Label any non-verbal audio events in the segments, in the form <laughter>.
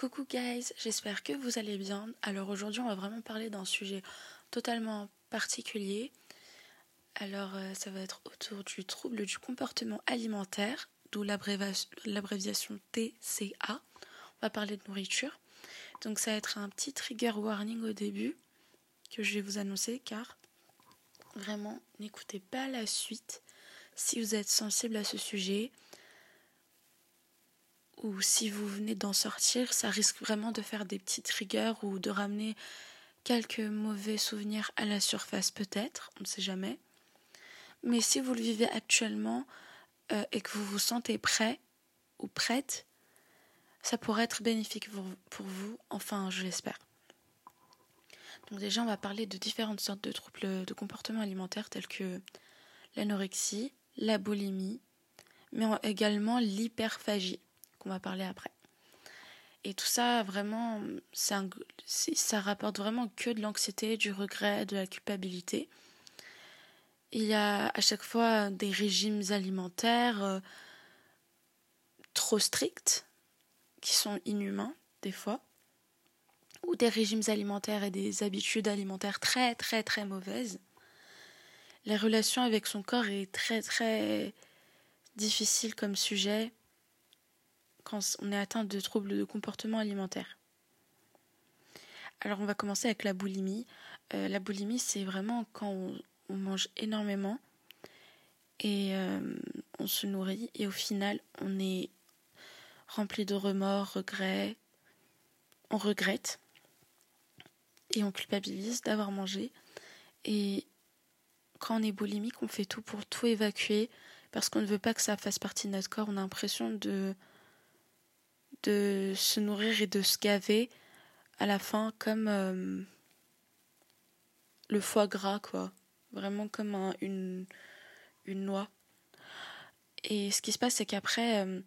Coucou guys, j'espère que vous allez bien. Alors aujourd'hui on va vraiment parler d'un sujet totalement particulier. Alors euh, ça va être autour du trouble du comportement alimentaire, d'où l'abréviation TCA. On va parler de nourriture. Donc ça va être un petit trigger warning au début que je vais vous annoncer car vraiment n'écoutez pas la suite si vous êtes sensible à ce sujet ou si vous venez d'en sortir, ça risque vraiment de faire des petits triggers ou de ramener quelques mauvais souvenirs à la surface peut-être, on ne sait jamais. Mais si vous le vivez actuellement euh, et que vous vous sentez prêt ou prête, ça pourrait être bénéfique pour vous, enfin je l'espère. Donc déjà on va parler de différentes sortes de troubles de comportement alimentaire tels que l'anorexie, la boulimie, mais également l'hyperphagie qu'on va parler après. Et tout ça, vraiment, un, ça rapporte vraiment que de l'anxiété, du regret, de la culpabilité. Il y a à chaque fois des régimes alimentaires euh, trop stricts, qui sont inhumains des fois, ou des régimes alimentaires et des habitudes alimentaires très très très mauvaises. La relation avec son corps est très très difficile comme sujet quand on est atteint de troubles de comportement alimentaire. Alors on va commencer avec la boulimie. Euh, la boulimie, c'est vraiment quand on, mange énormément et euh, on se nourrit et au final on est rempli de remords, regrets, on regrette et on culpabilise d'avoir mangé. Et quand on est boulimique, on fait tout pour tout évacuer parce qu'on ne veut pas que ça fasse partie de notre corps. On a l'impression de de se nourrir et de se gaver à la fin comme euh, le foie gras, quoi. Vraiment comme une, une noix. Et ce qui se passe, c'est qu'après, euh,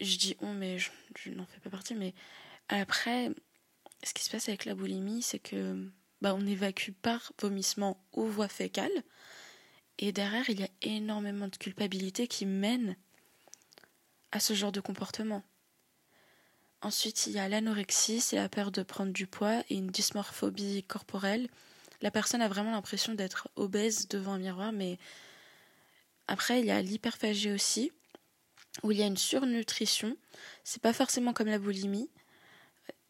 je dis on, mais je, n'en fais pas partie, mais après, ce qui se passe avec la boulimie, c'est que bah, on évacue par vomissement ou voie fécale. Et derrière, il y a énormément de culpabilité qui mène à ce genre de comportement. Ensuite, il y a l'anorexie, c'est la peur de prendre du poids et une dysmorphobie corporelle. La personne a vraiment l'impression d'être obèse devant un miroir, mais après, il y a l'hyperphagie aussi, où il y a une surnutrition. C'est pas forcément comme la boulimie,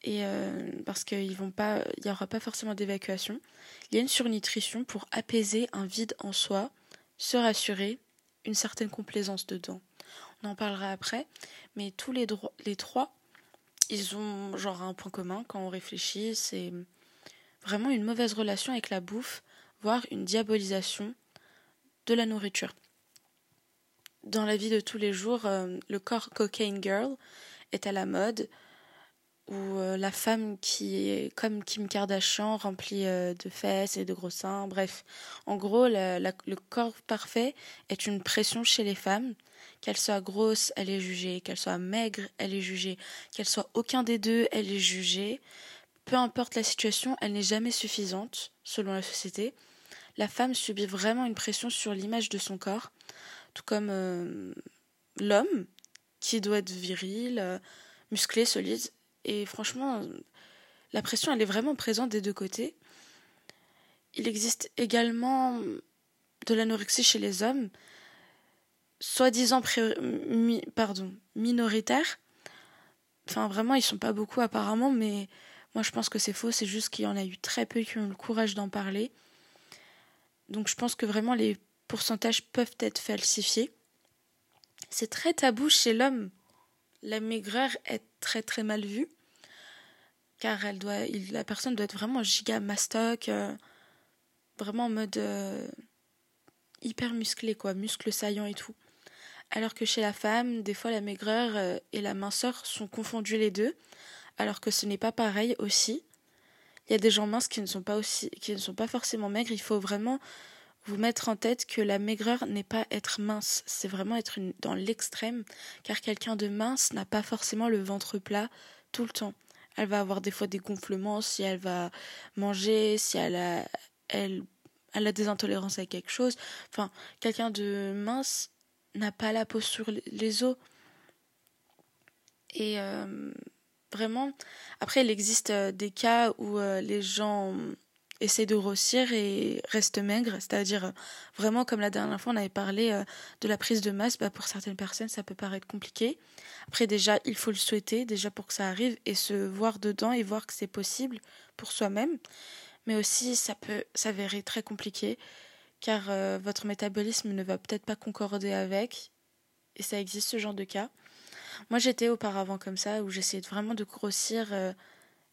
et euh, parce qu'il n'y aura pas forcément d'évacuation. Il y a une surnutrition pour apaiser un vide en soi, se rassurer, une certaine complaisance dedans on en parlera après, mais tous les, trois, ils ont genre un point commun quand on réfléchit, c'est vraiment une mauvaise relation avec la bouffe, voire une diabolisation de la nourriture. Dans la vie de tous les jours, euh, le corps cocaine girl est à la mode, ou euh, la femme qui est comme Kim Kardashian, remplie euh, de fesses et de gros seins. Bref, en gros, le corps parfait est une pression chez les femmes. Qu'elle soit grosse, elle est jugée. Qu'elle soit maigre, elle est jugée. Qu'elle soit aucun des deux, elle est jugée. Peu importe la situation, elle n'est jamais suffisante, selon la société. La femme subit vraiment une pression sur l'image de son corps, tout comme euh, l'homme, qui doit être viril, musclé, solide. Et franchement, la pression, elle est vraiment présente des deux côtés. Il existe également de l'anorexie chez les hommes, soi-disant pardon, minoritaires. Enfin, vraiment, ils sont pas beaucoup apparemment, mais moi je pense que c'est faux. C'est juste qu'il y en a eu très peu qui ont eu le courage d'en parler. Donc je pense que vraiment les pourcentages peuvent être falsifiés. C'est très tabou chez l'homme. La maigreur est très très mal vue car elle doit, la personne doit être vraiment giga mastoc, euh, vraiment en mode euh, hyper musclé quoi, muscles saillants et tout. Alors que chez la femme, des fois la maigreur euh, et la minceur sont confondus les deux, alors que ce n'est pas pareil aussi. Il y a des gens minces qui ne sont pas aussi, qui ne sont pas forcément maigres. Il faut vraiment vous mettre en tête que la maigreur n'est pas être mince, c'est vraiment être dans l'extrême, car quelqu'un de mince n'a pas forcément le ventre plat tout le temps. Elle va avoir des fois des gonflements si elle va manger, si elle a, elle, des intolérances à quelque chose. Enfin, quelqu'un de mince n'a pas la peau sur les os. Et euh, vraiment. Après, il existe des cas où les gens essaient de grossir et restent maigres, c'est-à-dire vraiment comme la dernière fois on avait parlé de la prise de masse, bah, pour certaines personnes ça peut paraître compliqué. Après déjà il faut le souhaiter déjà pour que ça arrive et se voir dedans et voir que c'est possible pour soi-même, mais aussi ça peut s'avérer très compliqué car votre métabolisme ne va peut-être pas concorder avec et ça existe ce genre de cas. Moi, j'étais auparavant comme ça, où j'essayais vraiment de grossir euh,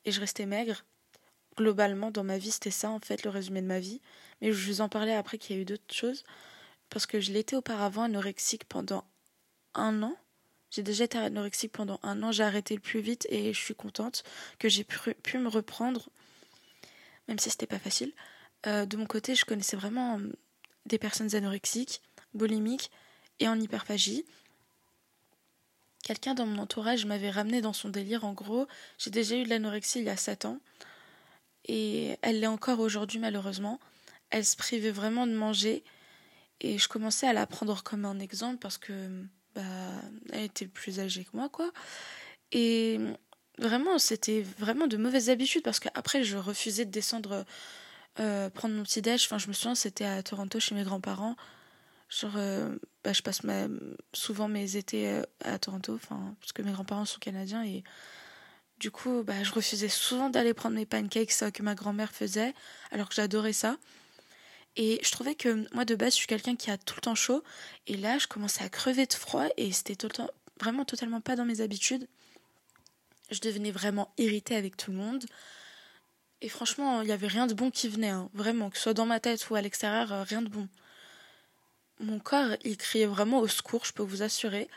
et je restais maigre. Globalement, dans ma vie, c'était ça, en fait, le résumé de ma vie. Mais je vous en parlais après qu'il y a eu d'autres choses. Parce que je l'étais auparavant anorexique pendant un an. J'ai déjà été anorexique pendant un an. J'ai arrêté le plus vite et je suis contente que j'ai pu, me reprendre, même si c'était pas facile. Euh, de mon côté, je connaissais vraiment euh, des personnes anorexiques, boulimiques et en hyperphagie. Quelqu'un dans mon entourage m'avait ramené dans son délire. En gros, j'ai déjà eu de l'anorexie il y a 7 ans. Et elle l'est encore aujourd'hui, malheureusement. Elle se privait vraiment de manger. Et je commençais à la prendre comme un exemple parce que, bah, elle était plus âgée que moi, quoi. Et vraiment, c'était vraiment de mauvaises habitudes parce qu'après, je refusais de descendre euh, prendre mon petit déj. Enfin, je me souviens, c'était à Toronto chez mes grands-parents. Euh, bah, je passe souvent mes étés euh, à Toronto, enfin, parce que mes grands-parents sont canadiens et du coup, bah, je refusais souvent d'aller prendre mes pancakes que ma grand-mère faisait, alors que j'adorais ça. Et je trouvais que moi, de base, je suis quelqu'un qui a tout le temps chaud. Et là, je commençais à crever de froid et c'était vraiment totalement pas dans mes habitudes. Je devenais vraiment irritée avec tout le monde. Et franchement, il n'y avait rien de bon qui venait, hein. vraiment, que ce soit dans ma tête ou à l'extérieur, euh, rien de bon. Mon corps, il criait vraiment au secours, je peux vous assurer.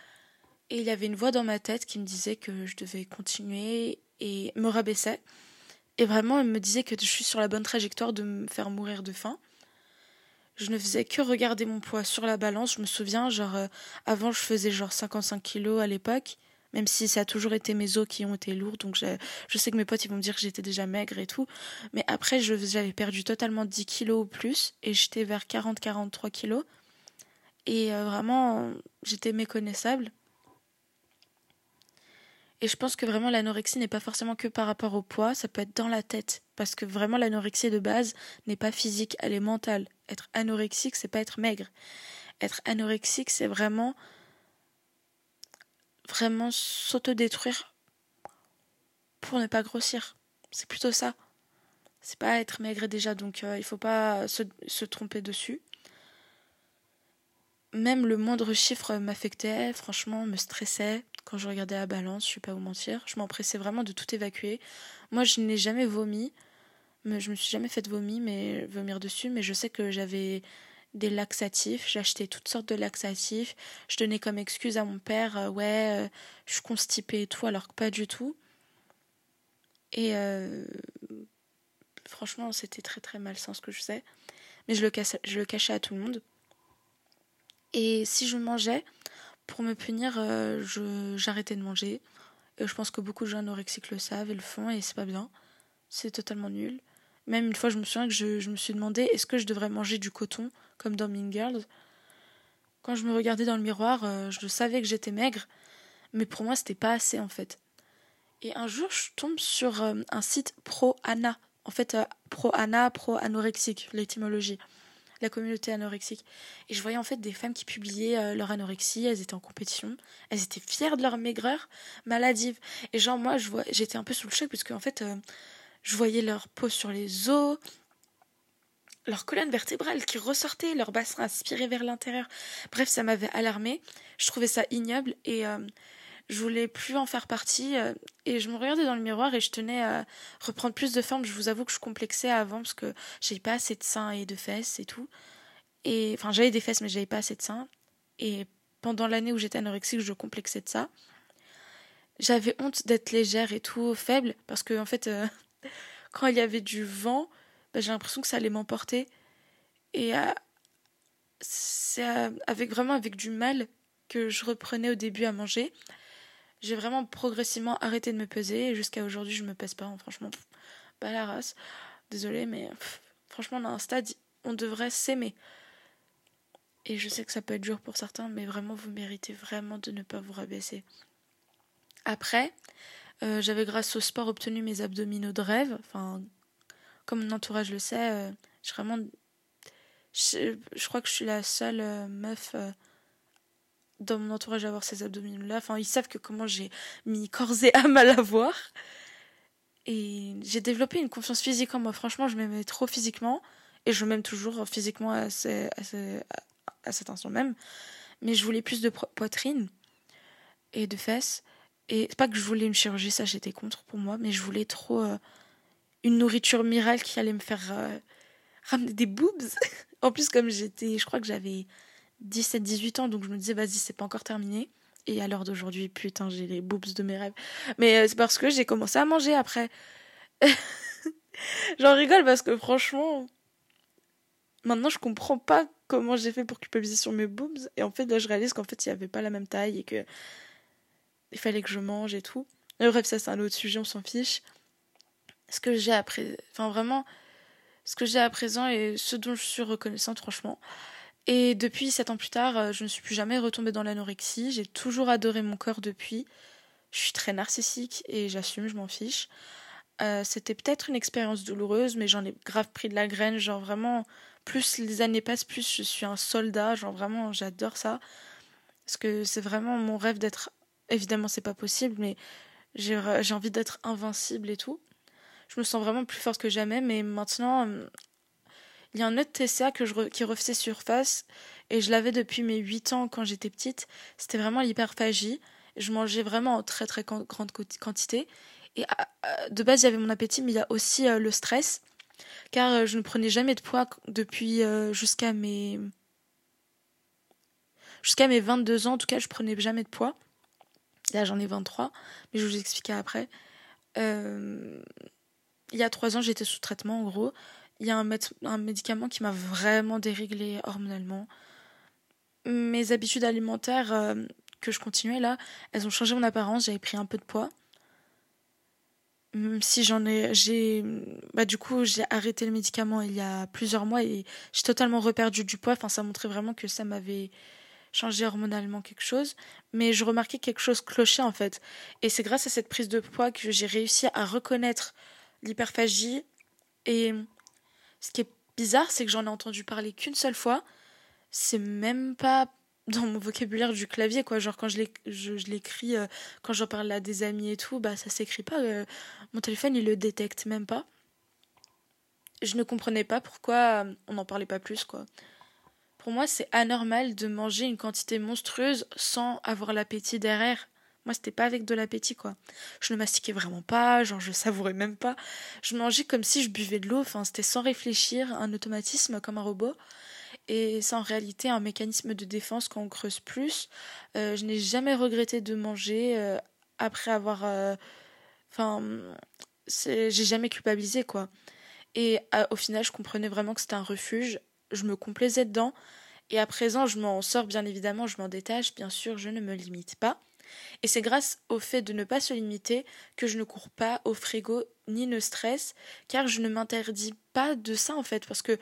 Et il y avait une voix dans ma tête qui me disait que je devais continuer et me rabaissait. Et vraiment, elle me disait que je suis sur la bonne trajectoire de me faire mourir de faim. Je ne faisais que regarder mon poids sur la balance. Je me souviens, genre, euh, avant, je faisais genre 55 kilos à l'époque, même si ça a toujours été mes os qui ont été lourds. Donc, je sais que mes potes, ils vont me dire que j'étais déjà maigre et tout. Mais après, j'avais perdu totalement 10 kilos ou plus et j'étais vers 40-43 kilos. Et euh, vraiment, j'étais méconnaissable. Et je pense que vraiment l'anorexie n'est pas forcément que par rapport au poids, ça peut être dans la tête. Parce que vraiment l'anorexie de base n'est pas physique, elle est mentale. Être anorexique, c'est pas être maigre. Être anorexique, c'est vraiment vraiment s'autodétruire pour ne pas grossir. C'est plutôt ça. C'est pas être maigre déjà, donc euh, il faut pas se tromper dessus même le moindre chiffre m'affectait, franchement, me stressait. Quand je regardais la balance, je vais pas vous mentir, je m'empressais vraiment de tout évacuer. Moi, je n'ai jamais vomi, je me suis jamais fait vomi, mais vomir dessus, mais je sais que j'avais des laxatifs, j'achetais toutes sortes de laxatifs. Je donnais comme excuse à mon père, euh, ouais, euh, je suis constipée et tout, alors que pas du tout. Et euh, franchement, c'était très très malsain ce que je faisais. Mais je le, je le cachais à tout le monde. Et si je mangeais, pour me punir, euh, j'arrêtais de manger. Et je pense que beaucoup de gens anorexiques le savent et le font, et c'est pas bien. C'est totalement nul. Même une fois, je me souviens que je, me suis demandé est-ce que je devrais manger du coton, comme dans Mean Girls? Quand je me regardais dans le miroir, euh, je savais que j'étais maigre, mais pour moi, c'était pas assez en fait. Et un jour, je tombe sur euh, un site pro-ana. En fait, pro-ana, pro-anorexique, l'étymologie la communauté anorexique. Et je voyais en fait des femmes qui publiaient euh, leur anorexie, elles étaient en compétition, elles étaient fières de leur maigreur maladive. Et genre moi, j'étais un peu sous le choc puisque en fait, euh, je voyais leur peau sur les os, leur colonne vertébrale qui ressortait, leur bassin aspiré vers l'intérieur. Bref, ça m'avait alarmé. Je trouvais ça ignoble et euh, je voulais plus en faire partie euh, et je me regardais dans le miroir et je tenais à reprendre plus de forme. Je vous avoue que je complexais avant parce que j'avais pas assez de seins et de fesses et tout. Et enfin, j'avais des fesses mais j'avais pas assez de seins. Et pendant l'année où j'étais anorexique, je complexais de ça. J'avais honte d'être légère et tout, faible parce que en fait, euh, <laughs> quand il y avait du vent, bah, j'ai l'impression que ça allait m'emporter. Et euh, c'est avec vraiment avec du mal que je reprenais au début à manger j'ai vraiment progressivement arrêté de me peser et jusqu'à aujourd'hui je me pèse pas, hein, franchement, pas la race. Désolée, mais franchement, on a un stade, on devrait s'aimer. Et je sais que ça peut être dur pour certains, mais vraiment, vous méritez vraiment de ne pas vous rabaisser. Après, Euh, j'avais grâce au sport obtenu mes abdominaux de rêve. Enfin, comme mon entourage le sait, euh, je vraiment. Je, crois que je suis la seule euh, meuf dans mon entourage avoir ces abdominaux-là. Enfin, ils savent que comment j'ai mis corps et âme à l'avoir. Et j'ai développé une confiance physique en moi. Franchement, je m'aimais trop physiquement. Et je m'aime toujours physiquement à, à cet instant même. Mais je voulais plus de poitrine et de fesses. Et c'est pas que je voulais une chirurgie, ça j'étais contre pour moi, mais je voulais trop euh, une nourriture miracle qui allait me faire euh, ramener des boobs. <laughs> en plus, comme j'étais, je crois que j'avais 17-18 ans, donc je me disais, vas-y, c'est pas encore terminé. Et à l'heure d'aujourd'hui, putain, j'ai les boobs de mes rêves. Mais euh, c'est parce que j'ai commencé à manger après. <laughs> J'en rigole parce que franchement, maintenant je comprends pas comment j'ai fait pour culpabiliser sur mes boobs. Et en fait, là, je réalise qu'en fait, il n'y avait pas la même taille et que il fallait que je mange et tout. bref, ça c'est un autre sujet, on s'en fiche. Ce que j'ai après, enfin vraiment, ce que j'ai à présent et ce dont je suis reconnaissante franchement. Et depuis sept ans plus tard, euh, je ne suis plus jamais retombée dans l'anorexie. J'ai toujours adoré mon corps depuis. Je suis très narcissique et j'assume, je m'en fiche. Euh, c'était peut-être une expérience douloureuse, mais j'en ai grave pris de la graine. Genre vraiment, plus les années passent, plus je suis un soldat. Genre vraiment, j'adore ça. Parce que c'est vraiment mon rêve d'être Évidemment, c'est pas possible, mais j'ai envie d'être invincible et tout. Je me sens vraiment plus forte que jamais, mais maintenant, euh, il y a un autre TCA que je qui refaisait surface, et je l'avais depuis mes 8 ans quand j'étais petite. C'était vraiment l'hyperphagie. Je mangeais vraiment en très très grande quantité. Et de base, il y avait mon appétit, mais il y a aussi euh, le stress, car euh, je ne prenais jamais de poids depuis jusqu'à mes jusqu'à mes 22 ans. En tout cas, je prenais jamais de poids. Là, j'en ai 23, mais je vous expliquer après. Euh, il y a trois ans, j'étais sous traitement, en gros. Il y a un, médicament qui m'a vraiment déréglé hormonalement. Mes habitudes alimentaires euh, que je continuais là, elles ont changé mon apparence. J'avais pris un peu de poids. Même si j'en ai, j'ai, bah du coup j'ai arrêté le médicament il y a plusieurs mois et j'ai totalement reperdu du poids. Enfin, ça montrait vraiment que ça m'avait changer hormonalement quelque chose, mais je remarquais quelque chose clochait en fait. Et c'est grâce à cette prise de poids que j'ai réussi à reconnaître l'hyperphagie. Et ce qui est bizarre, c'est que j'en ai entendu parler qu'une seule fois. C'est même pas dans mon vocabulaire du clavier quoi genre quand je l'écris euh, quand j'en parle à des amis et tout bah ça s'écrit pas euh, mon téléphone il le détecte même pas je ne comprenais pas pourquoi on n'en parlait pas plus quoi pour moi, c'est anormal de manger une quantité monstrueuse sans avoir l'appétit derrière. Moi, c'était pas avec de l'appétit, quoi. Je ne mastiquais vraiment pas, genre je savourais même pas. Je mangeais comme si je buvais de l'eau, enfin, c'était sans réfléchir, un automatisme comme un robot. Et c'est en réalité un mécanisme de défense quand on creuse plus. Euh, je n'ai jamais regretté de manger euh, après avoir. Euh, enfin, j'ai jamais culpabilisé, quoi. Et au final, je comprenais vraiment que c'était un refuge je me complaisais dedans, et à présent je m'en sors bien évidemment, je m'en détache, bien sûr, je ne me limite pas. Et c'est grâce au fait de ne pas se limiter que je ne cours pas au frigo ni ne stresse, car je ne m'interdis pas de ça en fait, parce que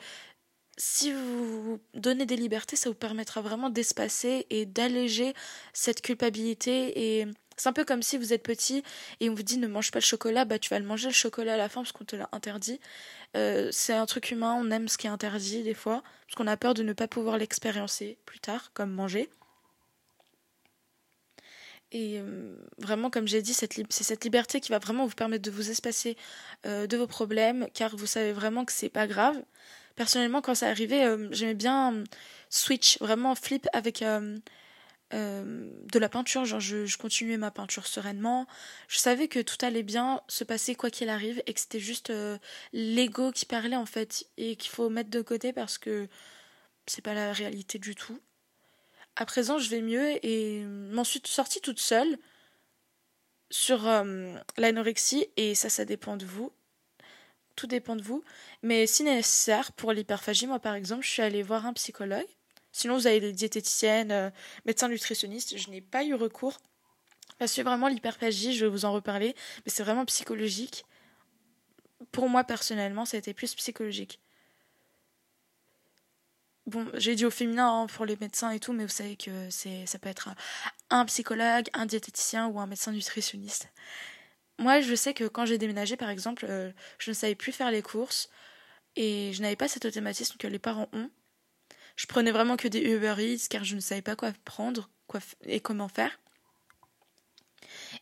si vous donnez des libertés, ça vous permettra vraiment d'espacer et d'alléger cette culpabilité et c'est un peu comme si vous êtes petit et on vous dit ne mange pas le chocolat, bah tu vas le manger le chocolat à la fin parce qu'on te l'a interdit. Euh, c'est un truc humain, on aime ce qui est interdit des fois, parce qu'on a peur de ne pas pouvoir l'expériencer plus tard, comme manger. Et euh, vraiment, comme j'ai dit, c'est cette liberté qui va vraiment vous permettre de vous espacer euh, de vos problèmes, car vous savez vraiment que c'est pas grave. Personnellement, quand ça arrivait, j'aimais bien switch, vraiment flip avec euh, de la peinture, genre je, continuais ma peinture sereinement. Je savais que tout allait bien se passer quoi qu'il arrive et que c'était juste euh, l'ego qui parlait en fait et qu'il faut mettre de côté parce que c'est pas la réalité du tout. À présent, je vais mieux et m'en suis sortie toute seule sur euh, l'anorexie et ça, ça dépend de vous. Tout dépend de vous. Mais si nécessaire, pour l'hyperphagie, moi par exemple, je suis allée voir un psychologue Sinon, vous avez des diététiciennes, euh, médecins nutritionnistes. Je n'ai pas eu recours. Parce que vraiment, l'hyperphagie, je vais vous en reparler, mais c'est vraiment psychologique. Pour moi, personnellement, ça a été plus psychologique. Bon, j'ai dit au féminin hein, pour les médecins et tout, mais vous savez que c'est, ça peut être un psychologue, un diététicien ou un médecin nutritionniste. moi, je sais que quand j'ai déménagé, par exemple, je ne savais plus faire les courses et je n'avais pas cet automatisme que les parents ont. Je prenais vraiment que des Uber Eats car je ne savais pas quoi prendre quoi et comment faire.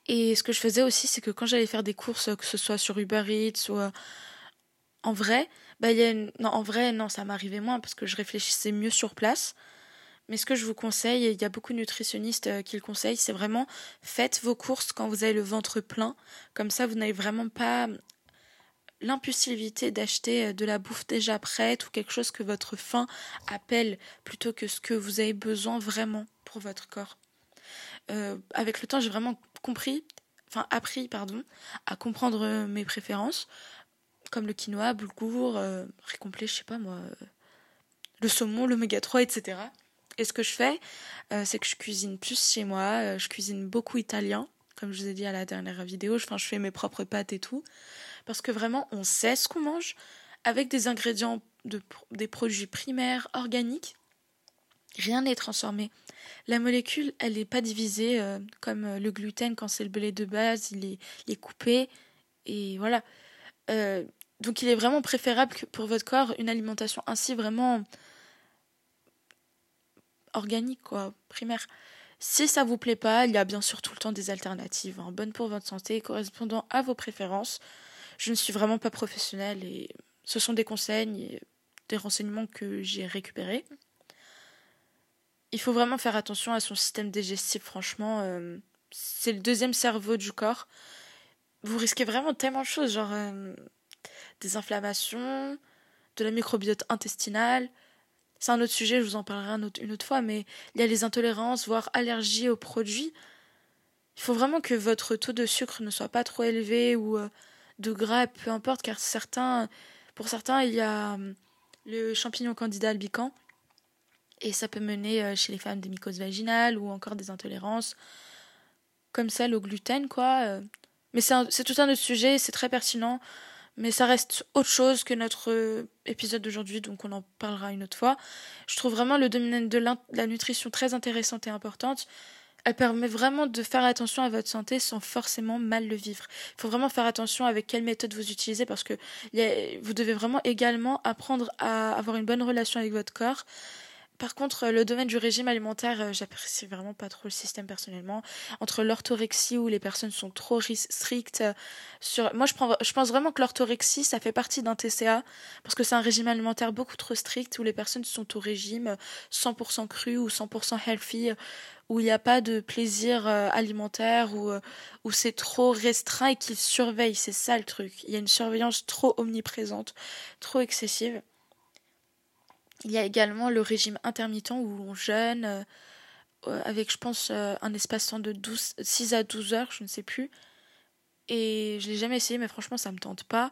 Et ce que je faisais aussi, c'est que quand j'allais faire des courses, que ce soit sur Uber Eats ou en vrai, bah, y a en vrai, non, ça m'arrivait moins parce que je réfléchissais mieux sur place. Mais ce que je vous conseille, et il y a beaucoup de nutritionnistes euh, qui le conseillent, c'est vraiment faites vos courses quand vous avez le ventre plein. Comme ça, vous n'avez vraiment pas l'impulsivité d'acheter euh, de la bouffe déjà prête ou quelque chose que votre faim appelle plutôt que ce que vous avez besoin vraiment pour votre corps. Euh, avec le temps, j'ai vraiment compris, enfin appris, pardon, à comprendre mes préférences, comme le quinoa, boulgour, euh, riz complet, je sais pas moi, le saumon, l'oméga 3, etc. Et ce que je fais, euh, c'est que je cuisine plus chez moi, euh, je cuisine beaucoup italien, comme je vous ai dit à la dernière vidéo, enfin, je fais mes propres pâtes et tout, parce que vraiment, on sait ce qu'on mange, avec des ingrédients, de, des produits primaires, organiques, rien n'est transformé. La molécule, elle n'est pas divisée euh, comme le gluten quand c'est le blé de base, il est coupé, et voilà. Donc il est vraiment préférable pour votre corps une alimentation ainsi vraiment organique, quoi, primaire. Si ça vous plaît pas, il y a bien sûr tout le temps des alternatives, hein, bonnes pour votre santé, correspondant à vos préférences. Je ne suis vraiment pas professionnelle et ce sont des conseils des renseignements que j'ai récupérés. Il faut vraiment faire attention à son système digestif, franchement. Euh, c'est le deuxième cerveau du corps. Vous risquez vraiment tellement de choses, genre euh, des inflammations, de la microbiote intestinale, c'est un autre sujet, je vous en parlerai une autre fois, mais il y a les intolérances, voire allergies aux produits. Il faut vraiment que votre taux de sucre ne soit pas trop élevé ou euh, de gras, peu importe, car certains, pour certains, il y a hum, le champignon candida albicans, et ça peut mener euh, chez les femmes des mycoses vaginales ou encore des intolérances, comme celle au gluten, quoi. Euh. Mais c'est tout un autre sujet, c'est très pertinent. Mais ça reste autre chose que notre euh, épisode d'aujourd'hui, donc on en parlera une autre fois. Je trouve vraiment le domaine de la nutrition très intéressante et importante. Elle permet vraiment de faire attention à votre santé sans forcément mal le vivre. Il faut vraiment faire attention avec quelle méthode vous utilisez parce que vous devez vraiment également apprendre à avoir une bonne relation avec votre corps par contre, le domaine du régime alimentaire, euh, j'apprécie vraiment pas trop le système personnellement. Entre l'orthorexie où les personnes sont trop strictes euh, moi je pense vraiment que l'orthorexie ça fait partie d'un TCA parce que c'est un régime alimentaire beaucoup trop strict où les personnes sont au régime 100% cru ou 100% healthy où il n'y a pas de plaisir euh, alimentaire où c'est trop restreint et qu'ils surveillent. C'est ça le truc. Il y a une surveillance trop omniprésente, trop excessive. Il y a également le régime intermittent où on jeûne euh, euh, avec, je pense, euh, un espace-temps de 12, 6 à 12 heures, je ne sais plus. Et je l'ai jamais essayé, mais franchement, ça me tente pas.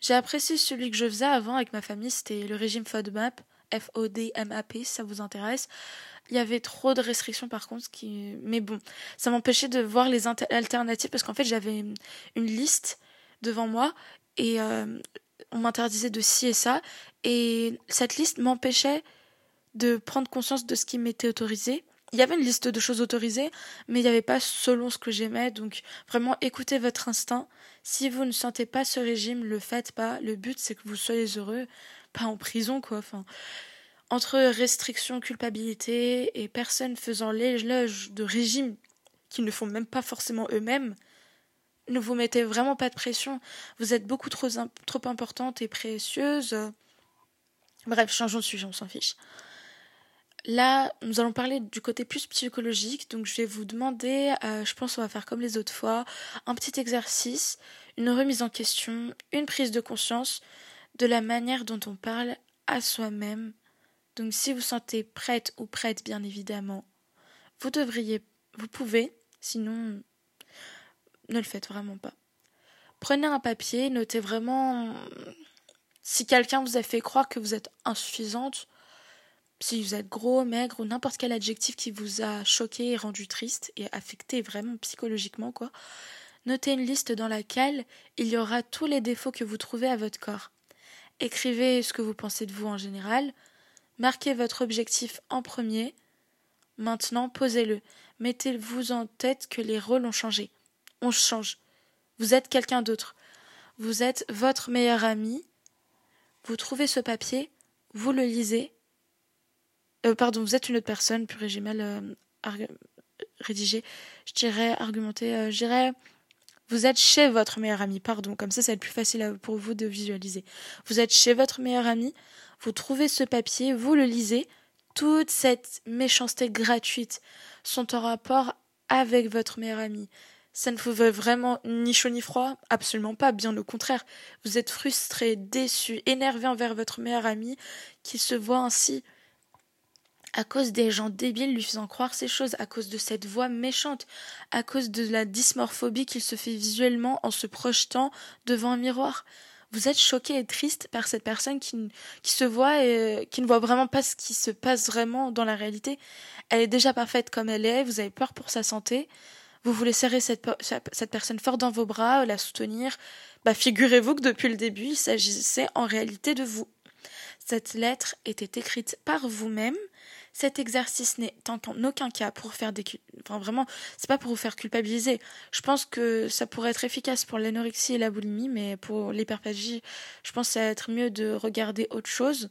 J'ai apprécié celui que je faisais avant avec ma famille, c'était le régime FODMAP, F-O-D-M-A-P, si ça vous intéresse. Il y avait trop de restrictions par contre, qui... mais bon, ça m'empêchait de voir les alternatives parce qu'en fait j'avais une liste devant moi et on m'interdisait de ci et ça, et cette liste m'empêchait de prendre conscience de ce qui m'était autorisé. Il y avait une liste de choses autorisées, mais il n'y avait pas selon ce que j'aimais, donc vraiment écoutez votre instinct. Si vous ne sentez pas ce régime, le faites pas. Le but c'est que vous soyez heureux, pas en prison quoi. Enfin, entre restrictions, culpabilité et personnes faisant l'éloge de régimes qu'ils ne font même pas forcément eux-mêmes, ne vous mettez vraiment pas de pression. Vous êtes beaucoup trop, trop importante et précieuse. Bref, changeons de sujet, on s'en fiche. Là, nous allons parler du côté plus psychologique. Donc, je vais vous demander, euh, je pense qu'on va faire comme les autres fois, un petit exercice, une remise en question, une prise de conscience de la manière dont on parle à soi-même. Donc, si vous sentez prête ou prête, bien évidemment, vous devriez, vous pouvez, sinon ne le faites vraiment pas. Prenez un papier, notez vraiment si quelqu'un vous a fait croire que vous êtes insuffisante, si vous êtes gros, maigre ou n'importe quel adjectif qui vous a choqué et rendu triste et affecté vraiment psychologiquement quoi, notez une liste dans laquelle il y aura tous les défauts que vous trouvez à votre corps. Écrivez ce que vous pensez de vous en général, marquez votre objectif en premier. Maintenant, posez-le. Mettez-vous en tête que les rôles ont changé on change. Vous êtes quelqu'un d'autre. Vous êtes votre meilleur ami. Vous trouvez ce papier, vous le lisez. Euh, pardon, vous êtes une autre personne, purée, j'ai mal euh, rédigé. Je dirais argumenter, euh, je dirais vous êtes chez votre meilleur ami, pardon, comme ça, ça va être plus facile pour vous de visualiser. Vous êtes chez votre meilleur ami, vous trouvez ce papier, vous le lisez, toute cette méchanceté gratuite sont en rapport avec votre meilleur ami. Ça ne vous veut vraiment ni chaud ni froid Absolument pas, bien au contraire. Vous êtes frustré, déçu, énervé envers votre meilleur ami qui se voit ainsi à cause des gens débiles lui faisant croire ces choses, à cause de cette voix méchante, à cause de la dysmorphobie qu'il se fait visuellement en se projetant devant un miroir. Vous êtes choqué et triste par cette personne qui, qui se voit et qui ne voit vraiment pas ce qui se passe vraiment dans la réalité. Elle est déjà parfaite comme elle est, vous avez peur pour sa santé, vous voulez serrer cette, personne fort dans vos bras, la soutenir. Bah, figurez-vous que depuis le début, il s'agissait en réalité de vous. Cette lettre était écrite par vous-même, cet exercice n'est en aucun cas pour faire des enfin vraiment c'est pas pour vous faire culpabiliser. Je pense que ça pourrait être efficace pour l'anorexie et la boulimie mais pour l'hyperphagie, je pense que ça va être mieux de regarder autre chose.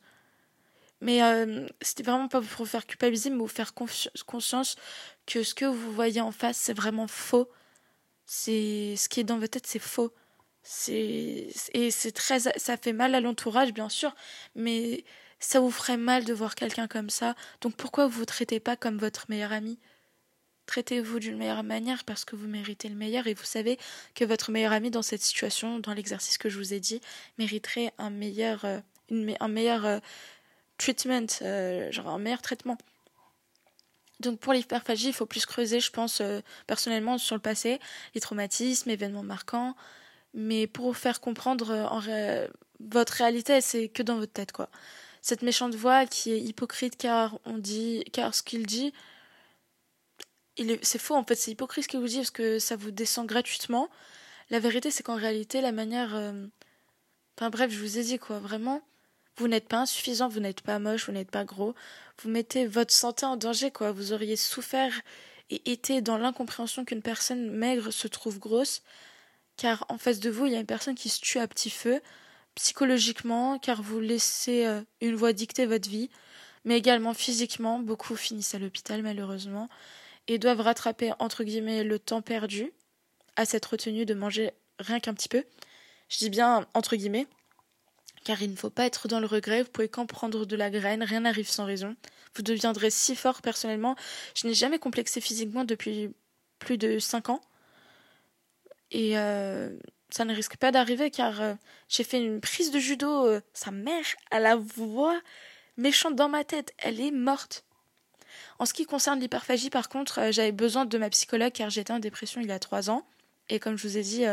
Mais euh, c'était vraiment pas pour vous faire culpabiliser mais vous faire conscience que ce que vous voyez en face c'est vraiment faux. C'est ce qui est dans votre tête c'est faux. C'est et c'est très ça fait mal à l'entourage bien sûr mais ça vous ferait mal de voir quelqu'un comme ça, donc pourquoi vous ne traitez pas comme votre meilleur ami? Traitez-vous d'une meilleure manière parce que vous méritez le meilleur et vous savez que votre meilleur ami dans cette situation, dans l'exercice que je vous ai dit, mériterait un meilleur, euh, un meilleur euh, treatment, euh, genre un meilleur traitement. Donc pour l'hyperphagie, il faut plus creuser, je pense, personnellement, sur le passé, les traumatismes, événements marquants. Mais pour faire comprendre en votre réalité, c'est que dans votre tête, quoi cette méchante voix qui est hypocrite car on dit car ce qu'il dit c'est faux en fait c'est hypocrite ce qu'il vous dit parce que ça vous descend gratuitement la vérité c'est qu'en réalité la manière euh, enfin bref je vous ai dit quoi vraiment vous n'êtes pas insuffisant vous n'êtes pas moche vous n'êtes pas gros vous mettez votre santé en danger quoi vous auriez souffert et été dans l'incompréhension qu'une personne maigre se trouve grosse car en face de vous il y a une personne qui se tue à petit feu psychologiquement, car vous laissez euh, une voix dicter votre vie, mais également physiquement. Beaucoup finissent à l'hôpital, malheureusement, et doivent rattraper, entre guillemets, le temps perdu à cette retenue de manger rien qu'un petit peu. Je dis bien entre guillemets, car il ne faut pas être dans le regret, vous pouvez qu'en prendre de la graine, rien n'arrive sans raison. Vous deviendrez si fort personnellement. Je n'ai jamais complexé physiquement depuis plus de cinq ans. Et euh, ça ne risque pas d'arriver car euh, j'ai fait une prise de judo. Euh, sa mère a la voix méchante dans ma tête. Elle est morte. En ce qui concerne l'hyperphagie, par contre, j'avais besoin de ma psychologue car j'étais en dépression il y a trois ans. Et comme je vous ai dit,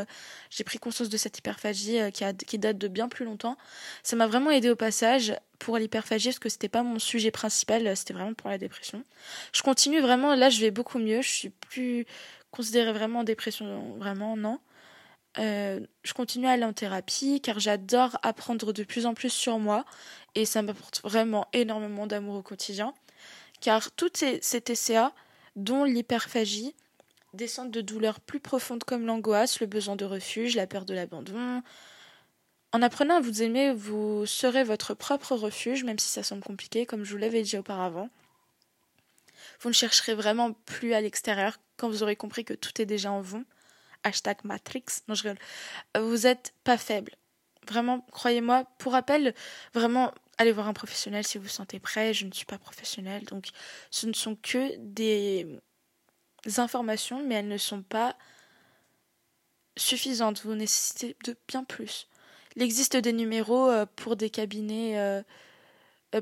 j'ai pris conscience de cette hyperphagie qui, qui, date de bien plus longtemps. Ça m'a vraiment aidé au passage pour l'hyperphagie parce que c'était pas mon sujet principal, c'était vraiment pour la dépression. Je continue vraiment, là je vais beaucoup mieux, je suis plus considérée vraiment en dépression, vraiment non. Euh, je continue à aller en thérapie car j'adore apprendre de plus en plus sur moi et ça m'apporte vraiment énormément d'amour au quotidien. Car toutes ces, ces TCA, dont l'hyperphagie, descendent de douleurs plus profondes comme l'angoisse, le besoin de refuge, la peur de l'abandon. En apprenant à vous aimer, vous serez votre propre refuge, même si ça semble compliqué, comme je vous l'avais dit auparavant. Vous ne chercherez vraiment plus à l'extérieur quand vous aurez compris que tout est déjà en vous hashtag Matrix. Non, je rigole. Euh, vous n'êtes pas faible. Vraiment, croyez-moi. Pour rappel, vraiment, allez voir un professionnel si vous vous sentez prêt. Je ne suis pas professionnelle, donc ce ne sont que des informations, mais elles ne sont pas suffisantes. Vous nécessitez de bien plus. Il existe des numéros euh, pour des cabinets. Euh,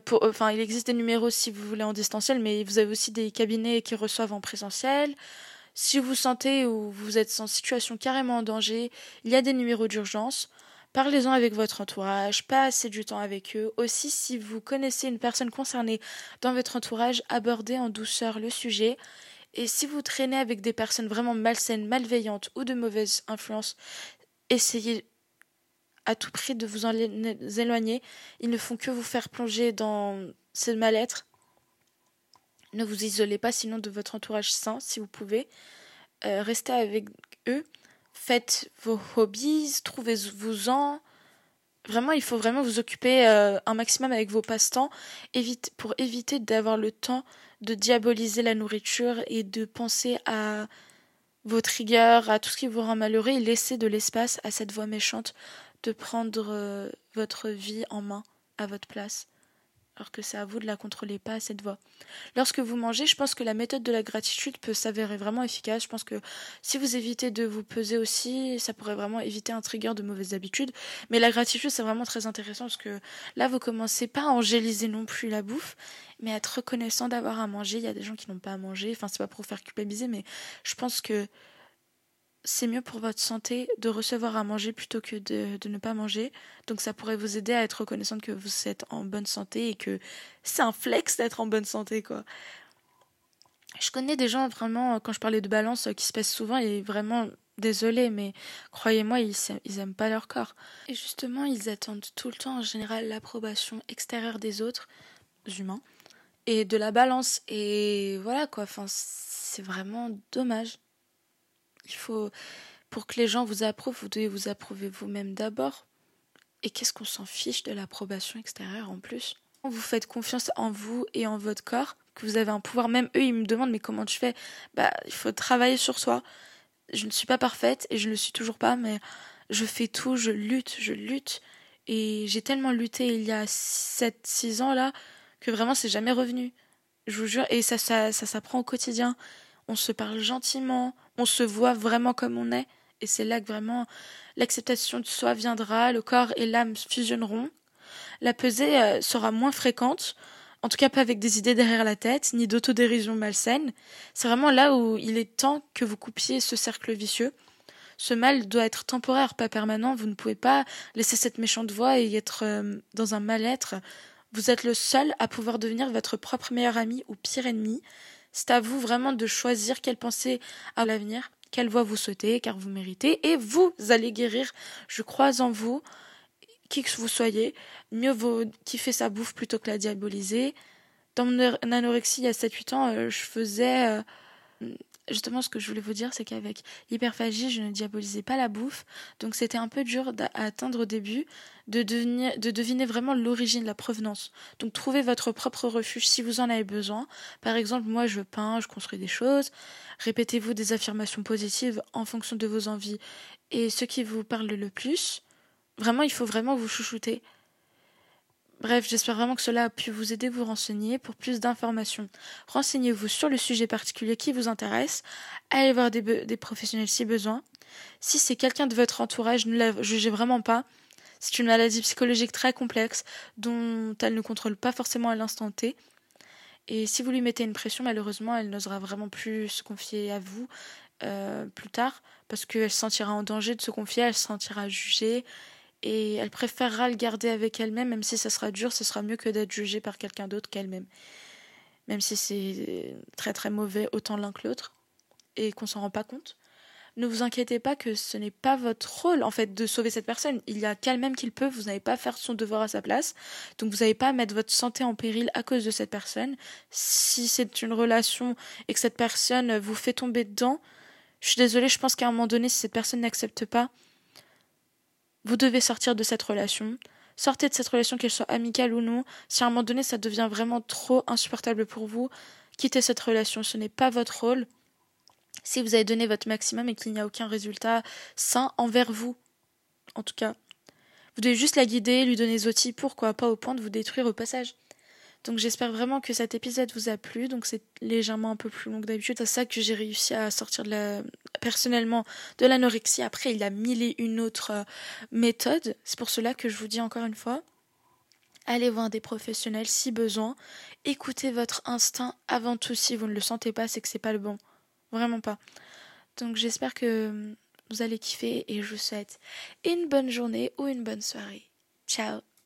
pour, enfin, il existe des numéros si vous voulez en distanciel, mais vous avez aussi des cabinets qui reçoivent en présentiel. Si vous sentez ou vous êtes en situation carrément en danger, il y a des numéros d'urgence. Parlez-en avec votre entourage, passez du temps avec eux. Aussi, si vous connaissez une personne concernée dans votre entourage, abordez en douceur le sujet. Et si vous traînez avec des personnes vraiment malsaines, malveillantes ou de mauvaise influence, essayez à tout prix de vous en éloigner. Ils ne font que vous faire plonger dans ce mal-être ne vous isolez pas sinon de votre entourage sain si vous pouvez. Euh, restez avec eux. faites vos hobbies, trouvez-vous-en. Vraiment, il faut vraiment vous occuper euh, un maximum avec vos passe-temps. Pour éviter d'avoir le temps de diaboliser la nourriture et de penser à vos triggers, à tout ce qui vous rend malheureux et laisser de l'espace à cette voix méchante de prendre euh, votre vie en main à votre place alors que c'est à vous de la contrôler, pas cette voix. Lorsque vous mangez, je pense que la méthode de la gratitude peut s'avérer vraiment efficace. Je pense que si vous évitez de vous peser aussi, ça pourrait vraiment éviter un trigger de mauvaises habitudes. Mais la gratitude, c'est vraiment très intéressant parce que là, vous commencez pas à angéliser non plus la bouffe, mais à être reconnaissant d'avoir à manger. Il y a des gens qui n'ont pas à manger. Enfin, c'est pas pour vous faire culpabiliser, mais je pense que c'est mieux pour votre santé de recevoir à manger plutôt que de, ne pas manger. Donc ça pourrait vous aider à être reconnaissante que vous êtes en bonne santé et que c'est un flex d'être en bonne santé, quoi. Je connais des gens vraiment, quand je parlais de balance, qui se pèsent souvent et vraiment désolé, mais croyez-moi, ils, ils aiment pas leur corps. Et justement, ils attendent tout le temps en général l'approbation extérieure des autres humains et de la balance. Et voilà quoi, enfin, c'est vraiment dommage. Il faut, pour que les gens vous approuvent, vous devez vous approuver vous-même d'abord. Et qu'est-ce qu'on s'en fiche de l'approbation extérieure en plus? Vous faites confiance en vous et en votre corps, que vous avez un pouvoir. Même eux, ils me demandent mais comment tu fais? Bah, il faut travailler sur soi. Je ne suis pas parfaite et je ne le suis toujours pas, mais je fais tout, je lutte, je lutte. Et j'ai tellement lutté il y a 7-6 ans là que vraiment c'est jamais revenu. Je vous jure, et ça, ça, ça s'apprend au quotidien on se parle gentiment, on se voit vraiment comme on est, et c'est là que vraiment l'acceptation de soi viendra, le corps et l'âme fusionneront, la pesée euh, sera moins fréquente, en tout cas pas avec des idées derrière la tête, ni d'autodérision malsaine. C'est vraiment là où il est temps que vous coupiez ce cercle vicieux. Ce mal doit être temporaire, pas permanent. Vous ne pouvez pas laisser cette méchante voix et être euh, dans un mal-être. Vous êtes le seul à pouvoir devenir votre propre meilleur ami ou pire ennemi. C'est à vous vraiment de choisir quelle pensée à l'avenir, quelle voie vous souhaitez, car vous méritez, et vous allez guérir. Je crois en vous, qui que vous soyez. Mieux vaut kiffer sa bouffe plutôt que la diaboliser. Dans mon anorexie il y a 7-8 ans, euh, je faisais euh, justement, ce que je voulais vous dire, c'est qu'avec l'hyperphagie, je ne diabolisais pas la bouffe. Donc, c'était un peu dur à atteindre au début de, devenir, de deviner vraiment l'origine, la provenance. Donc, trouvez votre propre refuge si vous en avez besoin. Par exemple, moi, je peins, je construis des choses. Répétez-vous des affirmations positives en fonction de vos envies et ce qui vous parle le plus. Vraiment, il faut vraiment vous chouchouter. Bref, j'espère vraiment que cela a pu vous aider vous renseigner. Pour plus d'informations, renseignez-vous sur le sujet particulier qui vous intéresse. Allez voir des, des professionnels si besoin. Si c'est quelqu'un de votre entourage, ne la jugez vraiment pas. C'est une maladie psychologique très complexe dont elle ne contrôle pas forcément à l'instant T. Et si vous lui mettez une pression, malheureusement, elle n'osera vraiment plus se confier à vous euh, plus tard parce qu'elle se sentira en danger de se confier, elle se sentira jugée et elle préférera le garder avec elle-même, même si ça sera dur, ce sera mieux que d'être jugée par quelqu'un d'autre qu'elle-même. Même si c'est très très mauvais autant l'un que l'autre, et qu'on s'en rend pas compte. Ne vous inquiétez pas que ce n'est pas votre rôle en fait de sauver cette personne. Il y a qu'elle-même qu'il peut, vous n'avez pas à faire son devoir à sa place. Donc vous n'avez pas à mettre votre santé en péril à cause de cette personne. Si c'est une relation et que cette personne vous fait tomber dedans, je suis désolée, je pense qu'à un moment donné, si cette personne n'accepte pas, vous devez sortir de cette relation. Sortez de cette relation, qu'elle soit amicale ou non. Si à un moment donné ça devient vraiment trop insupportable pour vous, quittez cette relation. Ce n'est pas votre rôle. Si vous avez donné votre maximum et qu'il n'y a aucun résultat sain envers vous, en tout cas, vous devez juste la guider, lui donner des outils, pourquoi pas au point de vous détruire au passage. Donc j'espère vraiment que cet épisode vous a plu. Donc c'est légèrement un peu plus long que d'habitude. C'est ça que j'ai réussi à sortir personnellement de l'anorexie. Après il a mille et une autres euh, méthodes. C'est pour cela que je vous dis encore une fois. Allez voir des professionnels si besoin. Écoutez votre instinct avant tout. Si vous ne le sentez pas, c'est que c'est pas le bon. Vraiment pas. Donc j'espère que vous allez kiffer et je vous souhaite une bonne journée ou une bonne soirée. Ciao